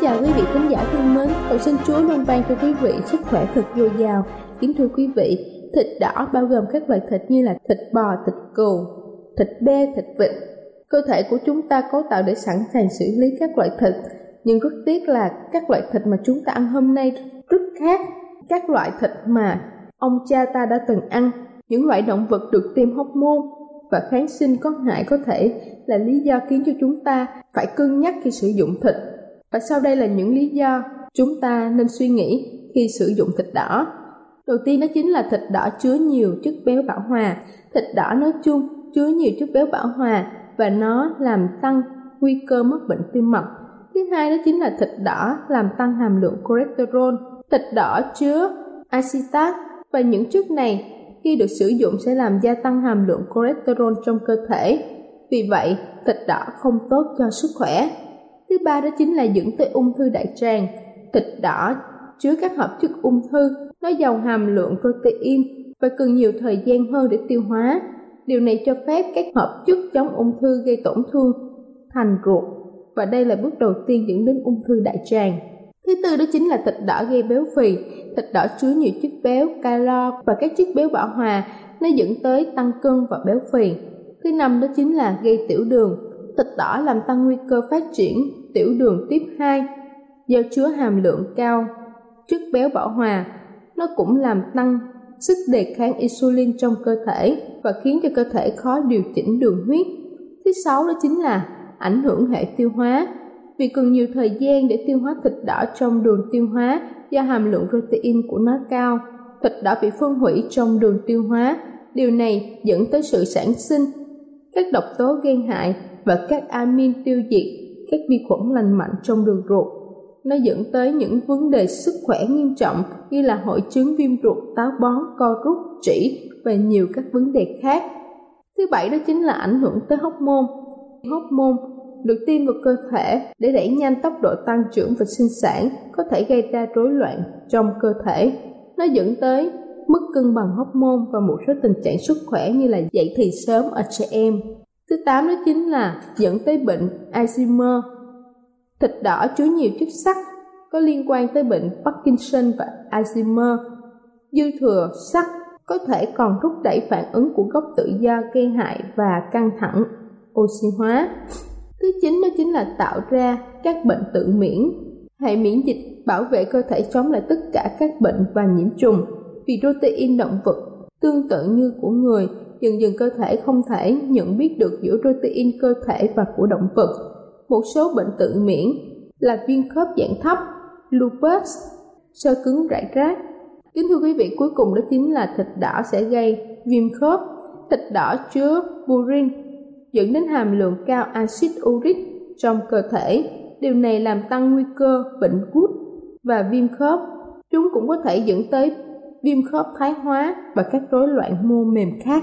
Chào quý vị khán giả thân mến, cầu xin Chúa luôn ban cho quý vị sức khỏe thật dồi dào. Kính thưa quý vị, thịt đỏ bao gồm các loại thịt như là thịt bò, thịt cừu, thịt bê, thịt vịt. Cơ thể của chúng ta cấu tạo để sẵn sàng xử lý các loại thịt, nhưng rất tiếc là các loại thịt mà chúng ta ăn hôm nay rất khác các loại thịt mà ông cha ta đã từng ăn. Những loại động vật được tiêm hóc môn và kháng sinh có hại có thể là lý do khiến cho chúng ta phải cân nhắc khi sử dụng thịt và sau đây là những lý do chúng ta nên suy nghĩ khi sử dụng thịt đỏ. Đầu tiên đó chính là thịt đỏ chứa nhiều chất béo bão hòa. Thịt đỏ nói chung chứa nhiều chất béo bão hòa và nó làm tăng nguy cơ mắc bệnh tim mạch. Thứ hai đó chính là thịt đỏ làm tăng hàm lượng cholesterol. Thịt đỏ chứa acetat và những chất này khi được sử dụng sẽ làm gia tăng hàm lượng cholesterol trong cơ thể. Vì vậy, thịt đỏ không tốt cho sức khỏe. Thứ ba đó chính là dẫn tới ung thư đại tràng. Thịt đỏ chứa các hợp chất ung thư, nó giàu hàm lượng protein và cần nhiều thời gian hơn để tiêu hóa. Điều này cho phép các hợp chất chống ung thư gây tổn thương thành ruột và đây là bước đầu tiên dẫn đến ung thư đại tràng. Thứ tư đó chính là thịt đỏ gây béo phì. Thịt đỏ chứa nhiều chất béo, calo và các chất béo bão hòa, nó dẫn tới tăng cân và béo phì. Thứ năm đó chính là gây tiểu đường. Thịt đỏ làm tăng nguy cơ phát triển tiểu đường tiếp 2 do chứa hàm lượng cao chất béo bão hòa. Nó cũng làm tăng sức đề kháng insulin trong cơ thể và khiến cho cơ thể khó điều chỉnh đường huyết. Thứ sáu đó chính là ảnh hưởng hệ tiêu hóa. Vì cần nhiều thời gian để tiêu hóa thịt đỏ trong đường tiêu hóa do hàm lượng protein của nó cao, thịt đỏ bị phân hủy trong đường tiêu hóa. Điều này dẫn tới sự sản sinh các độc tố gây hại và các amin tiêu diệt các vi khuẩn lành mạnh trong đường ruột. Nó dẫn tới những vấn đề sức khỏe nghiêm trọng như là hội chứng viêm ruột, táo bón, co rút, trĩ và nhiều các vấn đề khác. Thứ bảy đó chính là ảnh hưởng tới hóc môn. Hóc môn được tiêm vào cơ thể để đẩy nhanh tốc độ tăng trưởng và sinh sản có thể gây ra rối loạn trong cơ thể. Nó dẫn tới mất cân bằng hóc môn và một số tình trạng sức khỏe như là dậy thì sớm ở trẻ em. Thứ tám đó chính là dẫn tới bệnh Alzheimer. Thịt đỏ chứa nhiều chất sắt có liên quan tới bệnh Parkinson và Alzheimer. Dư thừa sắt có thể còn thúc đẩy phản ứng của gốc tự do gây hại và căng thẳng, oxy hóa. Thứ chín đó chính là tạo ra các bệnh tự miễn. Hệ miễn dịch bảo vệ cơ thể chống lại tất cả các bệnh và nhiễm trùng. Vì protein động vật tương tự như của người dần dần cơ thể không thể nhận biết được giữa protein cơ thể và của động vật. Một số bệnh tự miễn là viêm khớp dạng thấp, lupus, sơ cứng rải rác. Kính thưa quý vị, cuối cùng đó chính là thịt đỏ sẽ gây viêm khớp. Thịt đỏ chứa purin dẫn đến hàm lượng cao axit uric trong cơ thể. Điều này làm tăng nguy cơ bệnh gút và viêm khớp. Chúng cũng có thể dẫn tới viêm khớp thái hóa và các rối loạn mô mềm khác.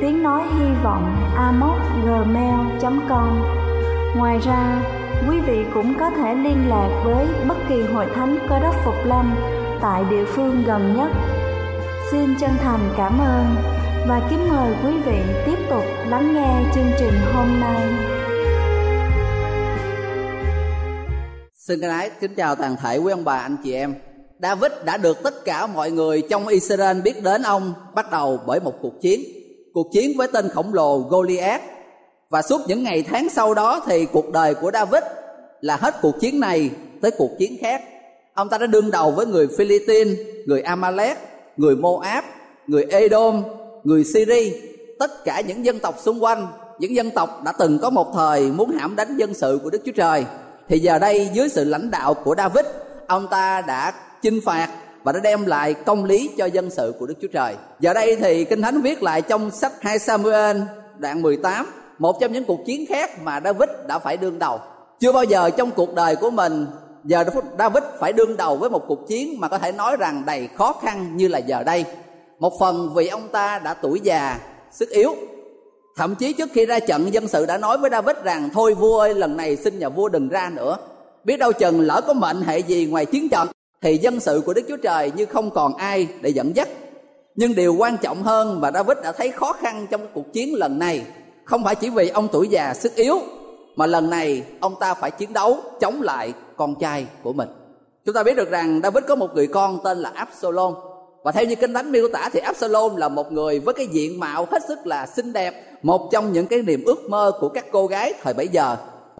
tiếng nói hy vọng amoc.gmail.com Ngoài ra, quý vị cũng có thể liên lạc với bất kỳ hội thánh cơ đốc Phục Lâm tại địa phương gần nhất. Xin chân thành cảm ơn và kính mời quý vị tiếp tục lắng nghe chương trình hôm nay. Xin thân ái kính chào toàn thể quý ông bà anh chị em. David đã được tất cả mọi người trong Israel biết đến ông bắt đầu bởi một cuộc chiến. Cuộc chiến với tên khổng lồ Goliath. Và suốt những ngày tháng sau đó thì cuộc đời của David là hết cuộc chiến này tới cuộc chiến khác. Ông ta đã đương đầu với người Philippines, người Amalek, người Moab, người Edom, người Syria, tất cả những dân tộc xung quanh, những dân tộc đã từng có một thời muốn hãm đánh dân sự của Đức Chúa Trời thì giờ đây dưới sự lãnh đạo của David ông ta đã chinh phạt và đã đem lại công lý cho dân sự của Đức Chúa Trời. Giờ đây thì Kinh Thánh viết lại trong sách 2 Samuel đoạn 18 một trong những cuộc chiến khác mà David đã phải đương đầu. Chưa bao giờ trong cuộc đời của mình giờ David phải đương đầu với một cuộc chiến mà có thể nói rằng đầy khó khăn như là giờ đây. Một phần vì ông ta đã tuổi già, sức yếu thậm chí trước khi ra trận dân sự đã nói với david rằng thôi vua ơi lần này xin nhà vua đừng ra nữa biết đâu chừng lỡ có mệnh hệ gì ngoài chiến trận thì dân sự của đức chúa trời như không còn ai để dẫn dắt. Nhưng điều quan trọng hơn và david đã thấy khó khăn trong cuộc chiến lần này, không phải chỉ vì ông tuổi già sức yếu, mà lần này ông ta phải chiến đấu chống lại con trai của mình. Chúng ta biết được rằng david có một người con tên là absalom. Và theo như kinh thánh miêu tả thì Absalom là một người với cái diện mạo hết sức là xinh đẹp, một trong những cái niềm ước mơ của các cô gái thời bấy giờ.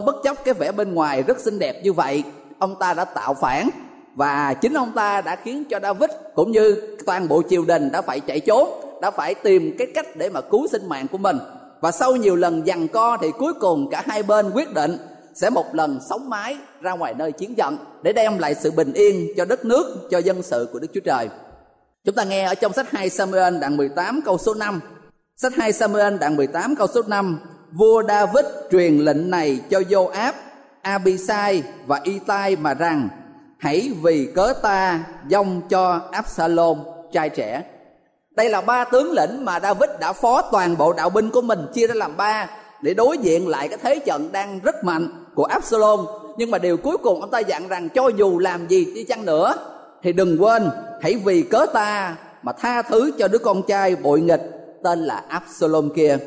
Bất chấp cái vẻ bên ngoài rất xinh đẹp như vậy, ông ta đã tạo phản và chính ông ta đã khiến cho David cũng như toàn bộ triều đình đã phải chạy trốn đã phải tìm cái cách để mà cứu sinh mạng của mình và sau nhiều lần giằng co thì cuối cùng cả hai bên quyết định sẽ một lần sống mái ra ngoài nơi chiến trận để đem lại sự bình yên cho đất nước cho dân sự của Đức Chúa Trời. Chúng ta nghe ở trong sách 2 Samuel đoạn 18 câu số 5 Sách 2 Samuel đoạn 18 câu số 5 Vua David truyền lệnh này cho Joab, Abisai và Itai mà rằng Hãy vì cớ ta dông cho Absalom trai trẻ Đây là ba tướng lĩnh mà David đã phó toàn bộ đạo binh của mình chia ra làm ba Để đối diện lại cái thế trận đang rất mạnh của Absalom Nhưng mà điều cuối cùng ông ta dặn rằng cho dù làm gì đi chăng nữa Thì đừng quên hãy vì cớ ta mà tha thứ cho đứa con trai bội nghịch tên là Absalom kia.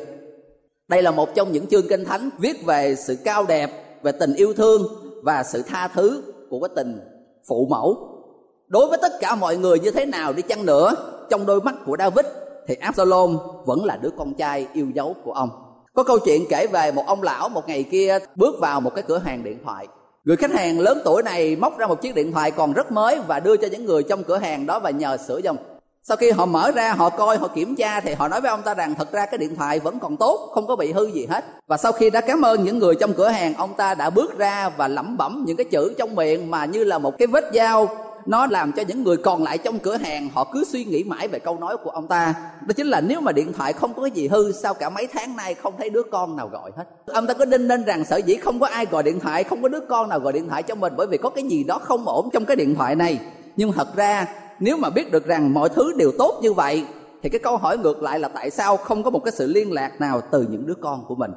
Đây là một trong những chương kinh thánh viết về sự cao đẹp, về tình yêu thương và sự tha thứ của cái tình phụ mẫu. Đối với tất cả mọi người như thế nào đi chăng nữa, trong đôi mắt của David thì Absalom vẫn là đứa con trai yêu dấu của ông. Có câu chuyện kể về một ông lão một ngày kia bước vào một cái cửa hàng điện thoại. Người khách hàng lớn tuổi này móc ra một chiếc điện thoại còn rất mới và đưa cho những người trong cửa hàng đó và nhờ sửa dòng sau khi họ mở ra, họ coi, họ kiểm tra thì họ nói với ông ta rằng thật ra cái điện thoại vẫn còn tốt, không có bị hư gì hết. Và sau khi đã cảm ơn những người trong cửa hàng, ông ta đã bước ra và lẩm bẩm những cái chữ trong miệng mà như là một cái vết dao. Nó làm cho những người còn lại trong cửa hàng, họ cứ suy nghĩ mãi về câu nói của ông ta. Đó chính là nếu mà điện thoại không có cái gì hư, sao cả mấy tháng nay không thấy đứa con nào gọi hết? Ông ta có đinh ninh rằng sở dĩ không có ai gọi điện thoại, không có đứa con nào gọi điện thoại cho mình bởi vì có cái gì đó không ổn trong cái điện thoại này nhưng thật ra, nếu mà biết được rằng mọi thứ đều tốt như vậy, thì cái câu hỏi ngược lại là tại sao không có một cái sự liên lạc nào từ những đứa con của mình?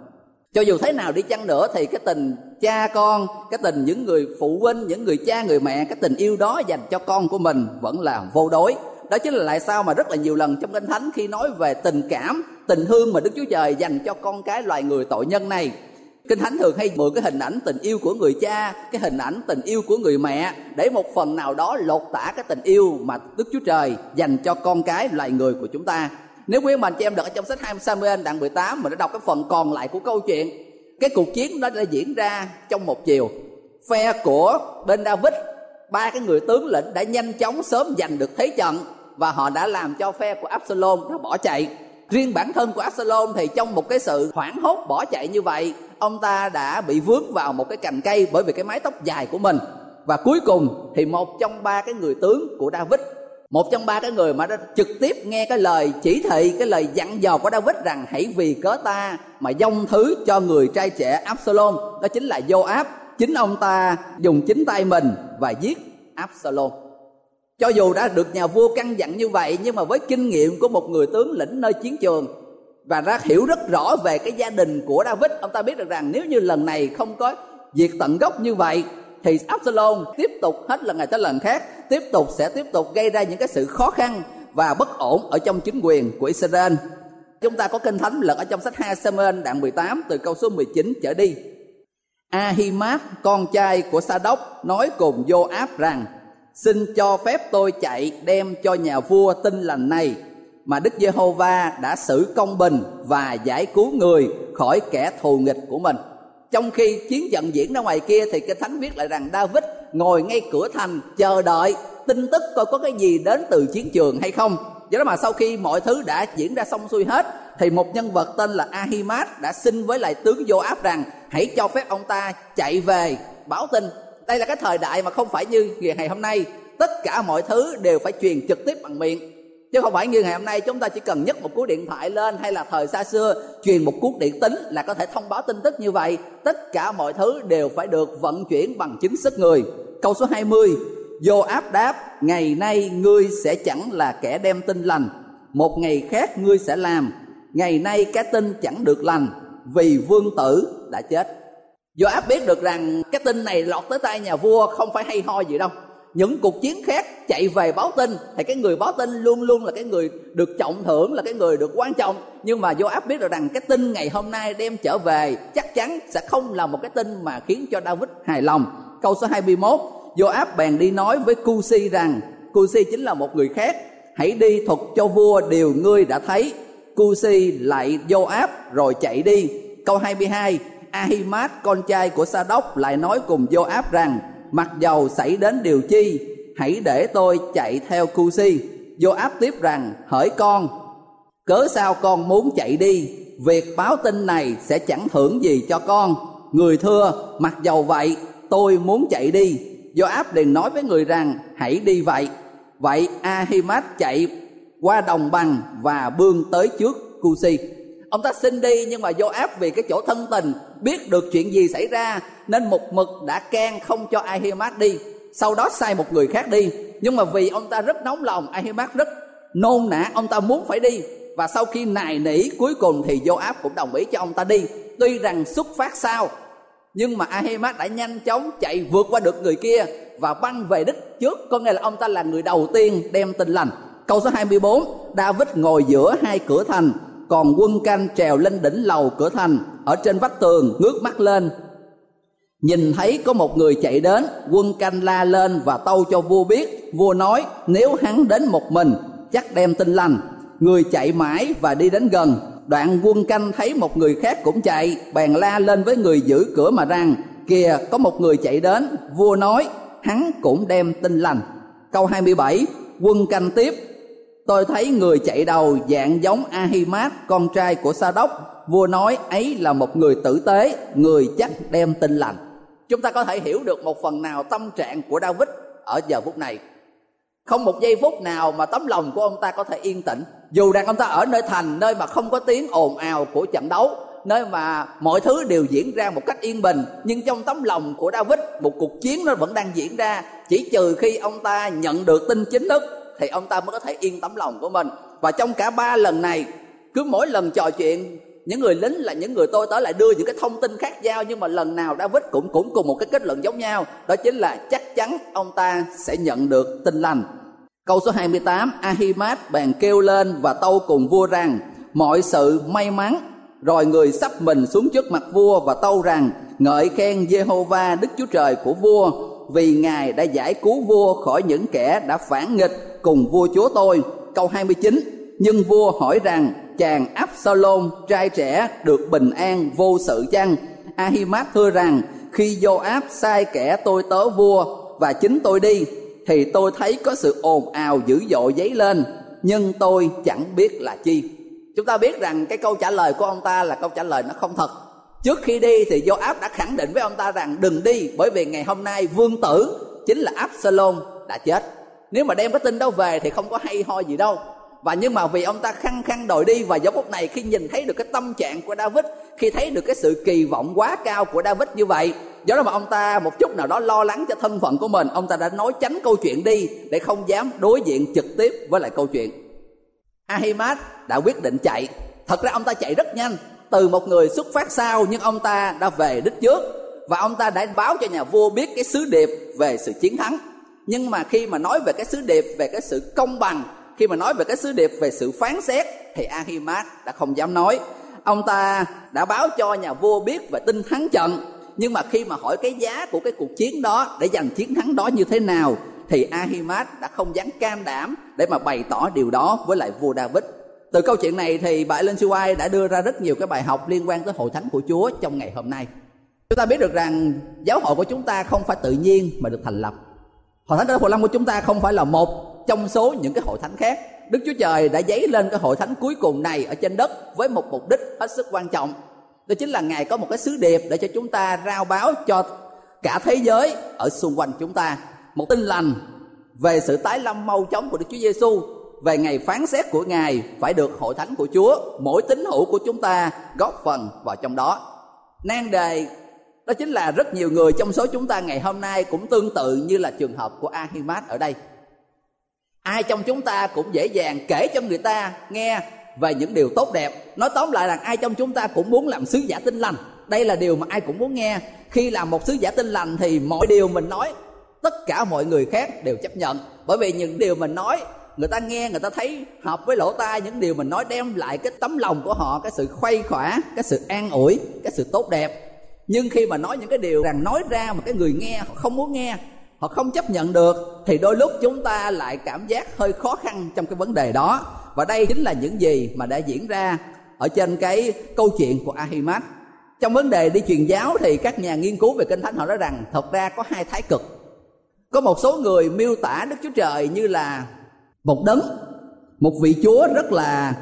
Cho dù thế nào đi chăng nữa thì cái tình cha con, cái tình những người phụ huynh, những người cha, người mẹ, cái tình yêu đó dành cho con của mình vẫn là vô đối. Đó chính là tại sao mà rất là nhiều lần trong kinh thánh khi nói về tình cảm, tình thương mà đức chúa trời dành cho con cái loài người tội nhân này kinh thánh thường hay mượn cái hình ảnh tình yêu của người cha, cái hình ảnh tình yêu của người mẹ, để một phần nào đó lột tả cái tình yêu mà đức chúa trời dành cho con cái loài người của chúng ta. Nếu quý ông chị em được ở trong sách 2 Samuel đoạn 18 mình đã đọc cái phần còn lại của câu chuyện, cái cuộc chiến đó đã diễn ra trong một chiều. Phe của bên David, ba cái người tướng lĩnh đã nhanh chóng sớm giành được thế trận và họ đã làm cho phe của Absalom nó bỏ chạy. Riêng bản thân của Absalom thì trong một cái sự hoảng hốt bỏ chạy như vậy ông ta đã bị vướng vào một cái cành cây bởi vì cái mái tóc dài của mình. Và cuối cùng thì một trong ba cái người tướng của David, một trong ba cái người mà đã trực tiếp nghe cái lời chỉ thị, cái lời dặn dò của David rằng hãy vì cớ ta mà dông thứ cho người trai trẻ Absalom, đó chính là Joab. Chính ông ta dùng chính tay mình và giết Absalom. Cho dù đã được nhà vua căn dặn như vậy, nhưng mà với kinh nghiệm của một người tướng lĩnh nơi chiến trường và ra hiểu rất rõ về cái gia đình của David ông ta biết được rằng nếu như lần này không có diệt tận gốc như vậy, thì Absalom tiếp tục hết lần này tới lần khác, tiếp tục sẽ tiếp tục gây ra những cái sự khó khăn và bất ổn ở trong chính quyền của Israel. Chúng ta có kinh thánh lật ở trong sách 2 Samuel đoạn 18 từ câu số 19 trở đi. Ahimaaz con trai của Sa đốc nói cùng Joab rằng, xin cho phép tôi chạy đem cho nhà vua tin lành này mà Đức Giê-hô-va đã xử công bình và giải cứu người khỏi kẻ thù nghịch của mình. Trong khi chiến trận diễn ra ngoài kia thì Kinh thánh viết lại rằng David ngồi ngay cửa thành chờ đợi tin tức coi có cái gì đến từ chiến trường hay không. Do đó mà sau khi mọi thứ đã diễn ra xong xuôi hết thì một nhân vật tên là Ahimaaz đã xin với lại tướng Joab rằng hãy cho phép ông ta chạy về, báo tin. Đây là cái thời đại mà không phải như ngày hôm nay. Tất cả mọi thứ đều phải truyền trực tiếp bằng miệng chứ không phải như ngày hôm nay, chúng ta chỉ cần nhấc một cú điện thoại lên hay là thời xa xưa, truyền một cú điện tính là có thể thông báo tin tức như vậy. Tất cả mọi thứ đều phải được vận chuyển bằng chính sức người. Câu số 20 vô áp đáp, ngày nay ngươi sẽ chẳng là kẻ đem tin lành. Một ngày khác ngươi sẽ làm, ngày nay cái tin chẳng được lành, vì vương tử đã chết. Do áp biết được rằng cái tin này lọt tới tay nhà vua không phải hay ho gì đâu những cuộc chiến khác chạy về báo tin thì cái người báo tin luôn luôn là cái người được trọng thưởng, là cái người được quan trọng. Nhưng mà Joab biết được rằng cái tin ngày hôm nay đem trở về chắc chắn sẽ không là một cái tin mà khiến cho David hài lòng. Câu số 21 Joab bèn đi nói với Cusi rằng, Cusi chính là một người khác, hãy đi thuật cho vua điều ngươi đã thấy. Cusi lại Joab rồi chạy đi. Câu 22 Ahimaaz, con trai của Sa đốc lại nói cùng Joab rằng mặc dầu xảy đến điều chi, hãy để tôi chạy theo Cusi vô áp tiếp rằng, hỡi con, cớ sao con muốn chạy đi? Việc báo tin này sẽ chẳng thưởng gì cho con. Người thưa, mặc dầu vậy, tôi muốn chạy đi. Do áp liền nói với người rằng, hãy đi vậy. Vậy ahimat chạy qua đồng bằng và bươn tới trước cusi ông ta xin đi, nhưng mà do áp vì cái chỗ thân tình biết được chuyện gì xảy ra, nên một mực đã can không cho Ahimaaz đi. Sau đó sai một người khác đi. Nhưng mà vì ông ta rất nóng lòng, Ahimaaz rất nôn nã, ông ta muốn phải đi. Và sau khi nài nỉ cuối cùng thì Joab cũng đồng ý cho ông ta đi. Tuy rằng xuất phát sau nhưng mà Ahimaaz đã nhanh chóng chạy vượt qua được người kia và băng về đích trước. Có nghĩa là ông ta là người đầu tiên đem tin lành. Câu số 24 David ngồi giữa hai cửa thành còn quân canh trèo lên đỉnh lầu cửa thành, ở trên vách tường, ngước mắt lên. Nhìn thấy có một người chạy đến, quân canh la lên và tâu cho vua biết. Vua nói, nếu hắn đến một mình, chắc đem tin lành. Người chạy mãi và đi đến gần. Đoạn quân canh thấy một người khác cũng chạy, bèn la lên với người giữ cửa mà rằng, kìa, có một người chạy đến. Vua nói, hắn cũng đem tin lành. Câu 27 quân canh tiếp tôi thấy người chạy đầu dạng giống Ahimat con trai của Sa đốc vua nói ấy là một người tử tế, người chắc đem tin lành. Chúng ta có thể hiểu được một phần nào tâm trạng của David ở giờ phút này. Không một giây phút nào mà tấm lòng của ông ta có thể yên tĩnh. Dù rằng ông ta ở nơi thành, nơi mà không có tiếng ồn ào của trận đấu, nơi mà mọi thứ đều diễn ra một cách yên bình, nhưng trong tấm lòng của David, một cuộc chiến nó vẫn đang diễn ra, chỉ trừ khi ông ta nhận được tin chính thức thì ông ta mới có thể yên tấm lòng của mình. Và trong cả ba lần này, cứ mỗi lần trò chuyện, những người lính là những người tôi tới lại đưa những cái thông tin khác nhau, nhưng mà lần nào David cũng cũng cùng một cái kết luận giống nhau. Đó chính là chắc chắn ông ta sẽ nhận được tin lành. Câu số 28 Ahimat bèn kêu lên và tâu cùng vua rằng, mọi sự may mắn. Rồi người sắp mình xuống trước mặt vua và tâu rằng, ngợi khen Jehovah Đức Chúa Trời của vua vì Ngài đã giải cứu vua khỏi những kẻ đã phản nghịch cùng vua chúa tôi. Câu 29 Nhưng vua hỏi rằng, chàng Absalom, trai trẻ, được bình an vô sự chăng? Ahimaaz thưa rằng, khi Joab sai kẻ tôi tớ vua và chính tôi đi, thì tôi thấy có sự ồn ào dữ dội dấy lên, nhưng tôi chẳng biết là chi chúng ta biết rằng cái câu trả lời của ông ta là câu trả lời nó không thật trước khi đi thì do áp đã khẳng định với ông ta rằng, đừng đi, bởi vì ngày hôm nay vương tử, chính là Absalom, đã chết. Nếu mà đem cái tin đó về thì không có hay ho gì đâu. Và nhưng mà vì ông ta khăng khăng đòi đi và giống lúc này khi nhìn thấy được cái tâm trạng của David, khi thấy được cái sự kỳ vọng quá cao của David như vậy, do đó mà ông ta một chút nào đó lo lắng cho thân phận của mình, ông ta đã nói tránh câu chuyện đi để không dám đối diện trực tiếp với lại câu chuyện. Ahimaaz đã quyết định chạy. Thật ra ông ta chạy rất nhanh từ một người xuất phát sau, nhưng ông ta đã về đích trước, và ông ta đã báo cho nhà vua biết cái sứ điệp về sự chiến thắng. Nhưng mà khi mà nói về cái sứ điệp về cái sự công bằng, khi mà nói về cái sứ điệp về sự phán xét, thì Ahimaaz đã không dám nói. Ông ta đã báo cho nhà vua biết về tin thắng trận, nhưng mà khi mà hỏi cái giá của cái cuộc chiến đó để giành chiến thắng đó như thế nào, thì Ahimaaz đã không dám can đảm để mà bày tỏ điều đó với lại vua David từ câu chuyện này thì bà Ellen White đã đưa ra rất nhiều cái bài học liên quan tới hội thánh của Chúa trong ngày hôm nay. Chúng ta biết được rằng giáo hội của chúng ta không phải tự nhiên mà được thành lập. Hội thánh Hội Lâm của chúng ta không phải là một trong số những cái hội thánh khác. Đức Chúa Trời đã dấy lên cái hội thánh cuối cùng này ở trên đất với một mục đích hết sức quan trọng. Đó chính là ngài có một cái sứ điệp để cho chúng ta rao báo cho cả thế giới ở xung quanh chúng ta. Một tin lành về sự tái lâm mau chóng của Đức Chúa Giêsu về ngày phán xét của ngài, phải được hội thánh của Chúa, mỗi tín hữu của chúng ta góp phần vào trong đó. Nan đề, đó chính là rất nhiều người trong số chúng ta ngày hôm nay cũng tương tự như là trường hợp của Ahimat ở đây. Ai trong chúng ta cũng dễ dàng kể cho người ta nghe về những điều tốt đẹp. Nói tóm lại là ai trong chúng ta cũng muốn làm sứ giả tinh lành. Đây là điều mà ai cũng muốn nghe. Khi làm một sứ giả tinh lành thì mọi điều mình nói, tất cả mọi người khác đều chấp nhận. Bởi vì những điều mình nói người ta nghe, người ta thấy, hợp với lỗ tai những điều mình nói đem lại cái tấm lòng của họ, cái sự khuây khỏa, cái sự an ủi, cái sự tốt đẹp. Nhưng khi mà nói những cái điều rằng nói ra mà cái người nghe họ không muốn nghe, họ không chấp nhận được, thì đôi lúc chúng ta lại cảm giác hơi khó khăn trong cái vấn đề đó. Và đây chính là những gì mà đã diễn ra ở trên cái câu chuyện của Ahimaaz. Trong vấn đề đi truyền giáo thì các nhà nghiên cứu về kinh thánh họ nói rằng, thật ra có hai thái cực. Có một số người miêu tả đức chúa trời như là một đấng một vị chúa rất là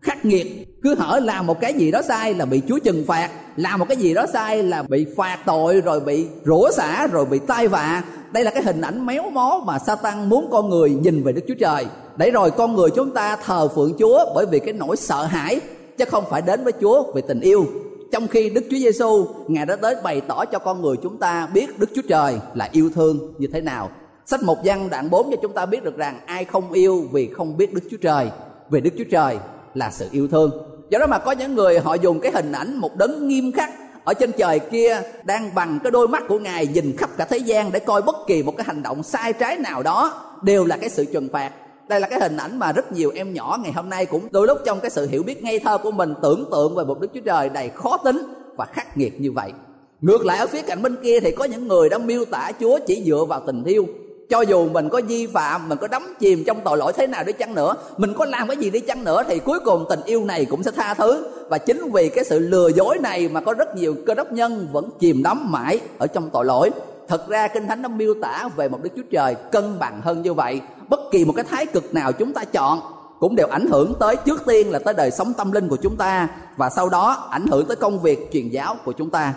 khắc nghiệt. Cứ hở làm một cái gì đó sai là bị chúa trừng phạt. Làm một cái gì đó sai là bị phạt tội, rồi bị rủa xả, rồi bị tai vạ. Đây là cái hình ảnh méo mó mà Satan muốn con người nhìn về Đức Chúa Trời. Để rồi con người chúng ta thờ phượng Chúa bởi vì cái nỗi sợ hãi, chứ không phải đến với Chúa vì tình yêu. Trong khi Đức Chúa Giêsu ngài đã tới bày tỏ cho con người chúng ta biết Đức Chúa Trời là yêu thương như thế nào sách một văn đoạn 4 cho chúng ta biết được rằng ai không yêu vì không biết Đức Chúa Trời. Vì Đức Chúa Trời là sự yêu thương. Do đó mà có những người họ dùng cái hình ảnh một đấng nghiêm khắc ở trên trời kia đang bằng cái đôi mắt của ngài nhìn khắp cả thế gian để coi bất kỳ một cái hành động sai trái nào đó đều là cái sự trừng phạt. Đây là cái hình ảnh mà rất nhiều em nhỏ ngày hôm nay cũng đôi lúc trong cái sự hiểu biết ngây thơ của mình tưởng tượng về một đức chúa trời đầy khó tính và khắc nghiệt như vậy. Ngược lại, ở phía cạnh bên kia thì có những người đã miêu tả chúa chỉ dựa vào tình yêu cho dù mình có vi phạm, mình có đắm chìm trong tội lỗi thế nào đi chăng nữa, mình có làm cái gì đi chăng nữa thì cuối cùng tình yêu này cũng sẽ tha thứ. Và chính vì cái sự lừa dối này mà có rất nhiều cơ đốc nhân vẫn chìm đắm mãi ở trong tội lỗi. Thật ra kinh thánh nó miêu tả về một đức chúa trời cân bằng hơn như vậy. Bất kỳ một cái thái cực nào chúng ta chọn cũng đều ảnh hưởng tới trước tiên là tới đời sống tâm linh của chúng ta, và sau đó ảnh hưởng tới công việc truyền giáo của chúng ta.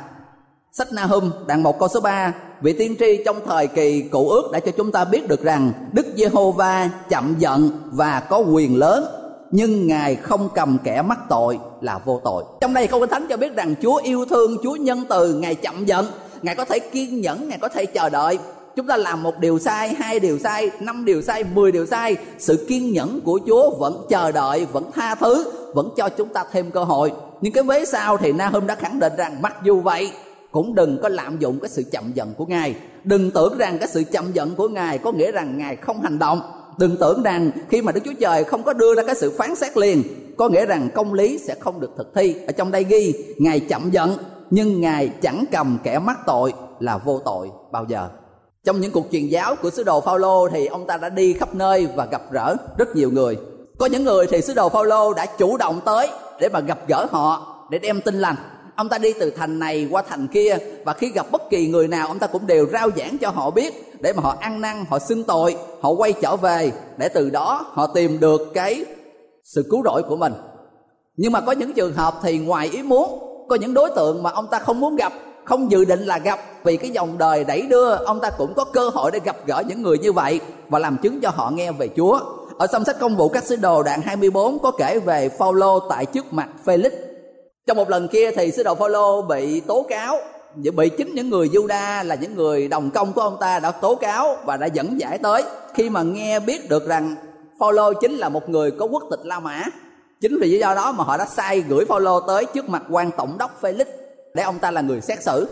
Sách Nahum đoạn 1 câu số 3 Vị tiên tri trong thời kỳ cựu ước đã cho chúng ta biết được rằng Đức Giê-hô-va chậm giận và có quyền lớn Nhưng Ngài không cầm kẻ mắc tội là vô tội. Trong đây câu Thánh cho biết rằng Chúa yêu thương, Chúa nhân từ, Ngài chậm giận Ngài có thể kiên nhẫn, Ngài có thể chờ đợi. Chúng ta làm một điều sai, hai điều sai, năm điều sai, mười điều sai Sự kiên nhẫn của Chúa vẫn chờ đợi, vẫn tha thứ Vẫn cho chúng ta thêm cơ hội. Nhưng cái vế sau thì na hôm đã khẳng định rằng Mặc dù vậy cũng đừng có lạm dụng cái sự chậm giận của ngài. Đừng tưởng rằng cái sự chậm giận của ngài có nghĩa rằng ngài không hành động. Đừng tưởng rằng khi mà đức chúa trời không có đưa ra cái sự phán xét liền, có nghĩa rằng công lý sẽ không được thực thi. Ở trong đây ghi, ngài chậm giận, nhưng ngài chẳng cầm kẻ mắc tội là vô tội bao giờ. Trong những cuộc truyền giáo của sứ đồ Phaolô thì ông ta đã đi khắp nơi và gặp gỡ rất nhiều người. Có những người thì sứ đồ Phaolô đã chủ động tới để mà gặp gỡ họ, để đem tin lành ông ta đi từ thành này qua thành kia, và khi gặp bất kỳ người nào, ông ta cũng đều rao giảng cho họ biết, để mà họ ăn năn, họ xưng tội, họ quay trở về, để từ đó họ tìm được cái sự cứu rỗi của mình nhưng mà có những trường hợp thì ngoài ý muốn, có những đối tượng mà ông ta không muốn gặp, không dự định là gặp, vì cái dòng đời đẩy đưa, ông ta cũng có cơ hội để gặp gỡ những người như vậy và làm chứng cho họ nghe về Chúa. Ở trong sách công vụ các sứ đồ đoạn 24 có kể về Phaolô tại trước mặt Felix. Trong một lần kia thì sứ đồ Phaolô bị tố cáo bị chính những người Juda là những người đồng công của ông ta đã tố cáo và đã dẫn giải tới. Khi mà nghe biết được rằng Phaolô chính là một người có quốc tịch La Mã, chính vì lý do đó mà họ đã sai gửi Phaolô tới trước mặt quan tổng đốc Felix để ông ta là người xét xử.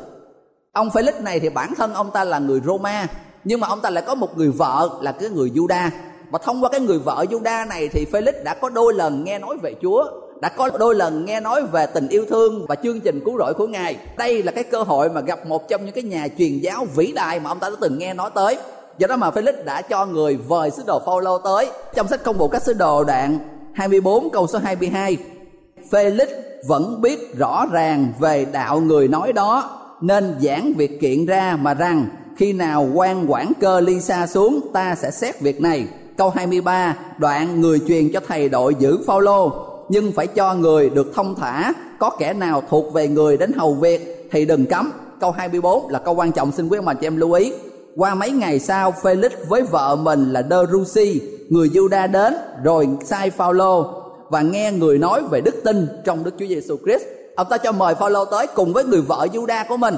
Ông Felix này thì bản thân ông ta là người Roma, nhưng mà ông ta lại có một người vợ là cái người Juda và thông qua cái người vợ Juda này thì Felix đã có đôi lần nghe nói về Chúa đã có đôi lần nghe nói về tình yêu thương và chương trình cứu rỗi của ngài. Đây là cái cơ hội mà gặp một trong những cái nhà truyền giáo vĩ đại mà ông ta đã từng nghe nói tới. Do đó mà Felix đã cho người vời sứ đồ Phaolô tới. Trong sách công vụ các sứ đồ đoạn 24 câu số 22 Felix vẫn biết rõ ràng về đạo người nói đó, nên giảng việc kiện ra mà rằng, khi nào quan quản cơ ly xa xuống, ta sẽ xét việc này. Câu 23 đoạn người truyền cho thầy đội giữ Phaolô nhưng phải cho người được thông thả có kẻ nào thuộc về người đến hầu việc thì đừng cấm câu 24 là câu quan trọng xin quý ông bà chị em lưu ý qua mấy ngày sau Felix với vợ mình là Derusi người Juda đến rồi sai Phaolô và nghe người nói về đức tin trong Đức Chúa Giêsu Christ. Ông ta cho mời Phaolô tới cùng với người vợ Juda của mình.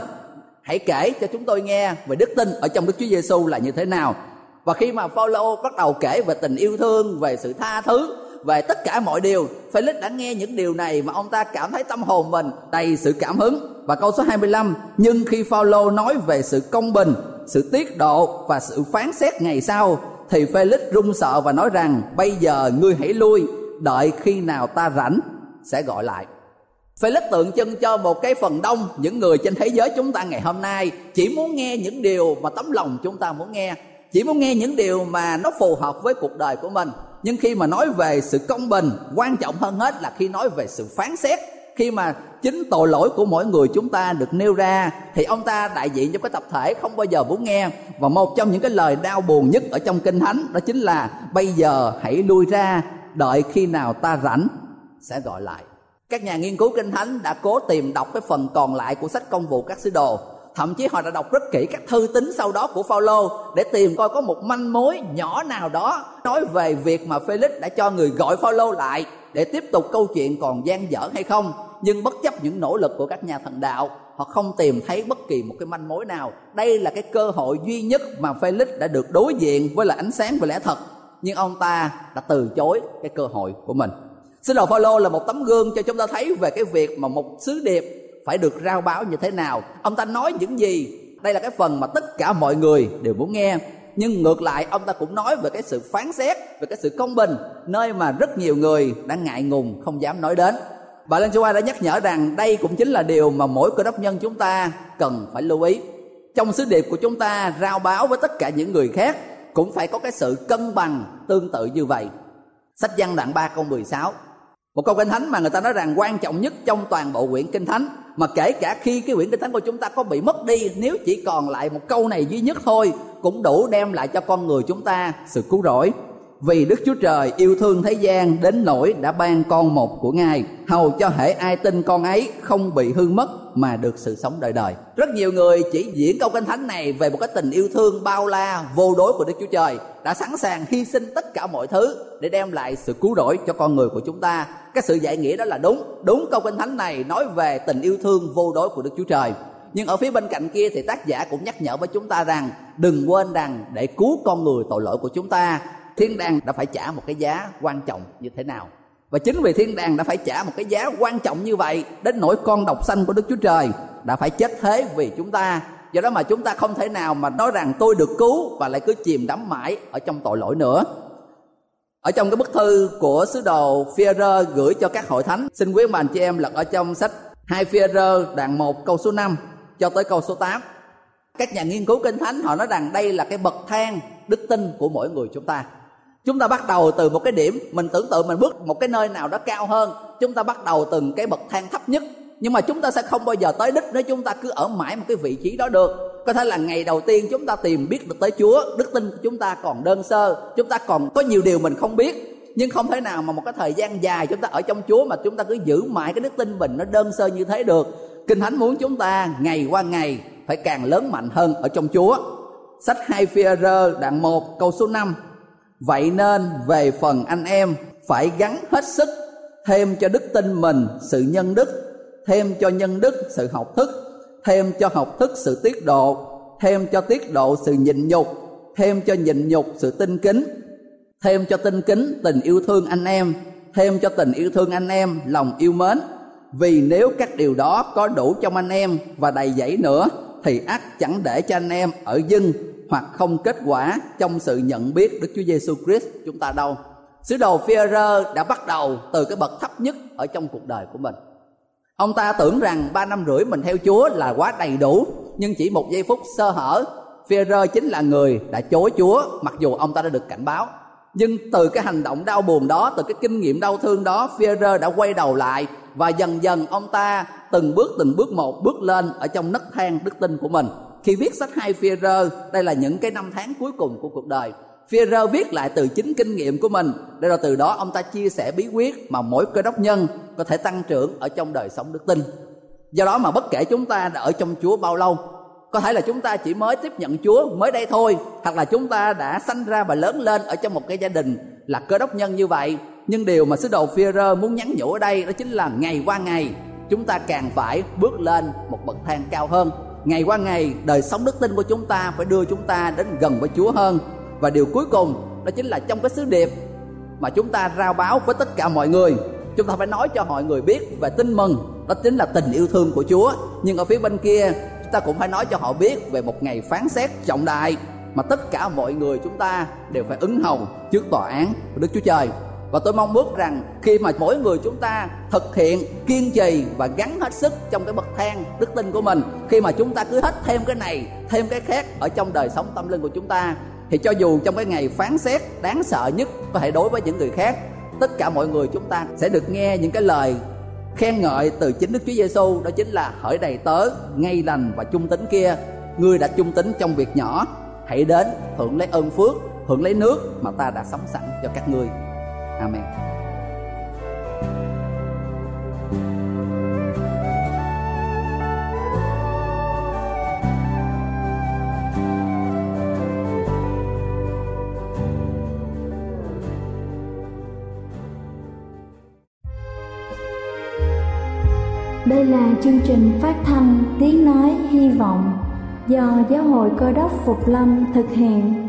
Hãy kể cho chúng tôi nghe về đức tin ở trong Đức Chúa Giêsu là như thế nào. Và khi mà Phaolô bắt đầu kể về tình yêu thương, về sự tha thứ, về tất cả mọi điều, Felix đã nghe những điều này mà ông ta cảm thấy tâm hồn mình đầy sự cảm hứng. Và câu số 25, nhưng khi Phaolô nói về sự công bình, sự tiết độ và sự phán xét ngày sau thì Felix run sợ và nói rằng bây giờ ngươi hãy lui đợi khi nào ta rảnh sẽ gọi lại Felix tượng trưng cho một cái phần đông những người trên thế giới chúng ta ngày hôm nay chỉ muốn nghe những điều mà tấm lòng chúng ta muốn nghe chỉ muốn nghe những điều mà nó phù hợp với cuộc đời của mình nhưng khi mà nói về sự công bình, quan trọng hơn hết là khi nói về sự phán xét. Khi mà chính tội lỗi của mỗi người chúng ta được nêu ra, thì ông ta đại diện cho cái tập thể không bao giờ muốn nghe. Và một trong những cái lời đau buồn nhất ở trong kinh thánh, đó chính là, bây giờ hãy lui ra, đợi khi nào ta rảnh, sẽ gọi lại. Các nhà nghiên cứu kinh thánh đã cố tìm đọc cái phần còn lại của sách công vụ các sứ đồ thậm chí họ đã đọc rất kỹ các thư tín sau đó của Phaolô để tìm coi có một manh mối nhỏ nào đó nói về việc mà Felix đã cho người gọi Phaolô lại để tiếp tục câu chuyện còn gian dở hay không. Nhưng bất chấp những nỗ lực của các nhà thần đạo, họ không tìm thấy bất kỳ một cái manh mối nào. Đây là cái cơ hội duy nhất mà Felix đã được đối diện với là ánh sáng và lẽ thật. Nhưng ông ta đã từ chối cái cơ hội của mình. Sứ đồ Phaolô là một tấm gương cho chúng ta thấy về cái việc mà một sứ điệp phải được rao báo như thế nào. Ông ta nói những gì? Đây là cái phần mà tất cả mọi người đều muốn nghe. Nhưng ngược lại, ông ta cũng nói về cái sự phán xét, về cái sự công bình, nơi mà rất nhiều người đã ngại ngùng, không dám nói đến. Bà Lan Chua đã nhắc nhở rằng đây cũng chính là điều mà mỗi cơ đốc nhân chúng ta cần phải lưu ý. Trong sứ điệp của chúng ta, rao báo với tất cả những người khác cũng phải có cái sự cân bằng tương tự như vậy. Sách văn đoạn 3 câu 16 một câu kinh thánh mà người ta nói rằng quan trọng nhất trong toàn bộ quyển kinh thánh mà kể cả khi cái quyển kinh thánh của chúng ta có bị mất đi, nếu chỉ còn lại một câu này duy nhất thôi, cũng đủ đem lại cho con người chúng ta sự cứu rỗi vì Đức Chúa Trời yêu thương thế gian đến nỗi đã ban con một của Ngài, hầu cho hệ ai tin con ấy không bị hư mất mà được sự sống đời đời. Rất nhiều người chỉ diễn câu kinh thánh này về một cái tình yêu thương bao la, vô đối của Đức Chúa Trời, đã sẵn sàng hy sinh tất cả mọi thứ để đem lại sự cứu rỗi cho con người của chúng ta. Cái sự giải nghĩa đó là đúng. Đúng câu kinh thánh này nói về tình yêu thương vô đối của Đức Chúa Trời nhưng ở phía bên cạnh kia thì tác giả cũng nhắc nhở với chúng ta rằng đừng quên rằng để cứu con người tội lỗi của chúng ta thiên đàng đã phải trả một cái giá quan trọng như thế nào. Và chính vì thiên đàng đã phải trả một cái giá quan trọng như vậy, đến nỗi con độc sanh của đức chúa trời đã phải chết thế vì chúng ta. Do đó mà chúng ta không thể nào mà nói rằng tôi được cứu và lại cứ chìm đắm mãi ở trong tội lỗi nữa. Ở trong cái bức thư của sứ đồ Führer gửi cho các hội thánh, xin quý bạn chị em lật ở trong sách hai Führer đoạn 1 câu số 5 cho tới câu số 8 các nhà nghiên cứu kinh thánh họ nói rằng đây là cái bậc thang đức tin của mỗi người chúng ta chúng ta bắt đầu từ một cái điểm mình tưởng tượng mình bước một cái nơi nào đó cao hơn. Chúng ta bắt đầu từng cái bậc thang thấp nhất. Nhưng mà chúng ta sẽ không bao giờ tới đích nếu chúng ta cứ ở mãi một cái vị trí đó được. Có thể là ngày đầu tiên chúng ta tìm biết được tới chúa, đức tin của chúng ta còn đơn sơ, chúng ta còn có nhiều điều mình không biết. Nhưng không thể nào mà một cái thời gian dài chúng ta ở trong chúa mà chúng ta cứ giữ mãi cái đức tin mình nó đơn sơ như thế được. Kinh thánh muốn chúng ta ngày qua ngày phải càng lớn mạnh hơn ở trong chúa. Sách 2 phi đoạn 1 câu số 5 vậy nên về phần anh em, phải gắn hết sức, thêm cho đức tin mình sự nhân đức, thêm cho nhân đức sự học thức, thêm cho học thức sự tiết độ, thêm cho tiết độ sự nhịn nhục, thêm cho nhịn nhục sự tinh kính, thêm cho tinh kính tình yêu thương anh em, thêm cho tình yêu thương anh em lòng yêu mến. Vì nếu các điều đó có đủ trong anh em và đầy dẫy nữa, thì ắt chẳng để cho anh em ở dưng hoặc không kết quả trong sự nhận biết Đức Chúa Giêsu Christ chúng ta đâu. Sứ đồ phi đã bắt đầu từ cái bậc thấp nhất ở trong cuộc đời của mình. Ông ta tưởng rằng ba năm rưỡi mình theo Chúa là quá đầy đủ, nhưng chỉ một giây phút sơ hở, phi chính là người đã chối Chúa mặc dù ông ta đã được cảnh báo. Nhưng từ cái hành động đau buồn đó, từ cái kinh nghiệm đau thương đó, phi đã quay đầu lại và dần dần ông ta từng bước từng bước một bước lên ở trong nấc thang đức tin của mình khi viết sách hai phi đây là những cái năm tháng cuối cùng của cuộc đời. Phi viết lại từ chính kinh nghiệm của mình. Để rồi từ đó, ông ta chia sẻ bí quyết mà mỗi cơ đốc nhân có thể tăng trưởng ở trong đời sống đức tin. Do đó mà bất kể chúng ta đã ở trong chúa bao lâu, có thể là chúng ta chỉ mới tiếp nhận chúa mới đây thôi, hoặc là chúng ta đã sanh ra và lớn lên ở trong một cái gia đình là cơ đốc nhân như vậy. Nhưng điều mà sứ đồ phi muốn nhắn nhủ ở đây đó chính là ngày qua ngày, chúng ta càng phải bước lên một bậc thang cao hơn ngày qua ngày, đời sống đức tin của chúng ta phải đưa chúng ta đến gần với Chúa hơn. Và điều cuối cùng, đó chính là trong cái sứ điệp mà chúng ta rao báo với tất cả mọi người, chúng ta phải nói cho mọi người biết về tin mừng, đó chính là tình yêu thương của Chúa. Nhưng ở phía bên kia, chúng ta cũng phải nói cho họ biết về một ngày phán xét trọng đại mà tất cả mọi người chúng ta đều phải ứng hầu trước tòa án của Đức Chúa Trời và tôi mong ước rằng khi mà mỗi người chúng ta thực hiện kiên trì và gắn hết sức trong cái bậc thang đức tin của mình, khi mà chúng ta cứ hết thêm cái này, thêm cái khác ở trong đời sống tâm linh của chúng ta, thì cho dù trong cái ngày phán xét đáng sợ nhất có thể đối với những người khác, tất cả mọi người chúng ta sẽ được nghe những cái lời khen ngợi từ chính Đức Chúa Giêsu đó chính là hỡi đầy tớ, ngay lành và trung tính kia, ngươi đã trung tính trong việc nhỏ, hãy đến hưởng lấy ơn phước hưởng lấy nước mà ta đã sắm sẵn cho các ngươi. Amen. Đây là chương trình phát thanh Tiếng Nói Hy Vọng do Giáo hội Cơ đốc Phục Lâm thực hiện